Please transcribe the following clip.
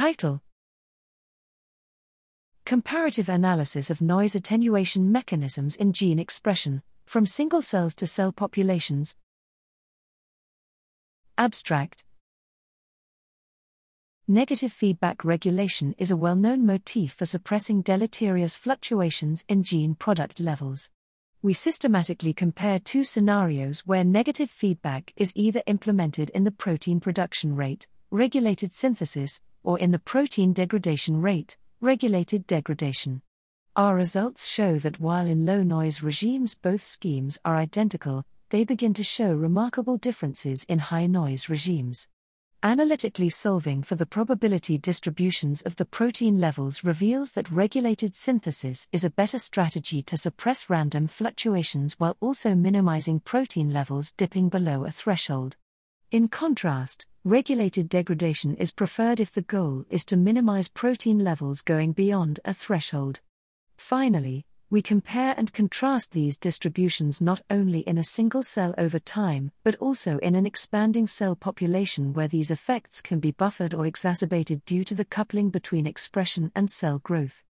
Title Comparative Analysis of Noise Attenuation Mechanisms in Gene Expression, from Single Cells to Cell Populations. Abstract Negative feedback regulation is a well known motif for suppressing deleterious fluctuations in gene product levels. We systematically compare two scenarios where negative feedback is either implemented in the protein production rate, regulated synthesis, or in the protein degradation rate, regulated degradation. Our results show that while in low noise regimes both schemes are identical, they begin to show remarkable differences in high noise regimes. Analytically solving for the probability distributions of the protein levels reveals that regulated synthesis is a better strategy to suppress random fluctuations while also minimizing protein levels dipping below a threshold. In contrast, regulated degradation is preferred if the goal is to minimize protein levels going beyond a threshold. Finally, we compare and contrast these distributions not only in a single cell over time, but also in an expanding cell population where these effects can be buffered or exacerbated due to the coupling between expression and cell growth.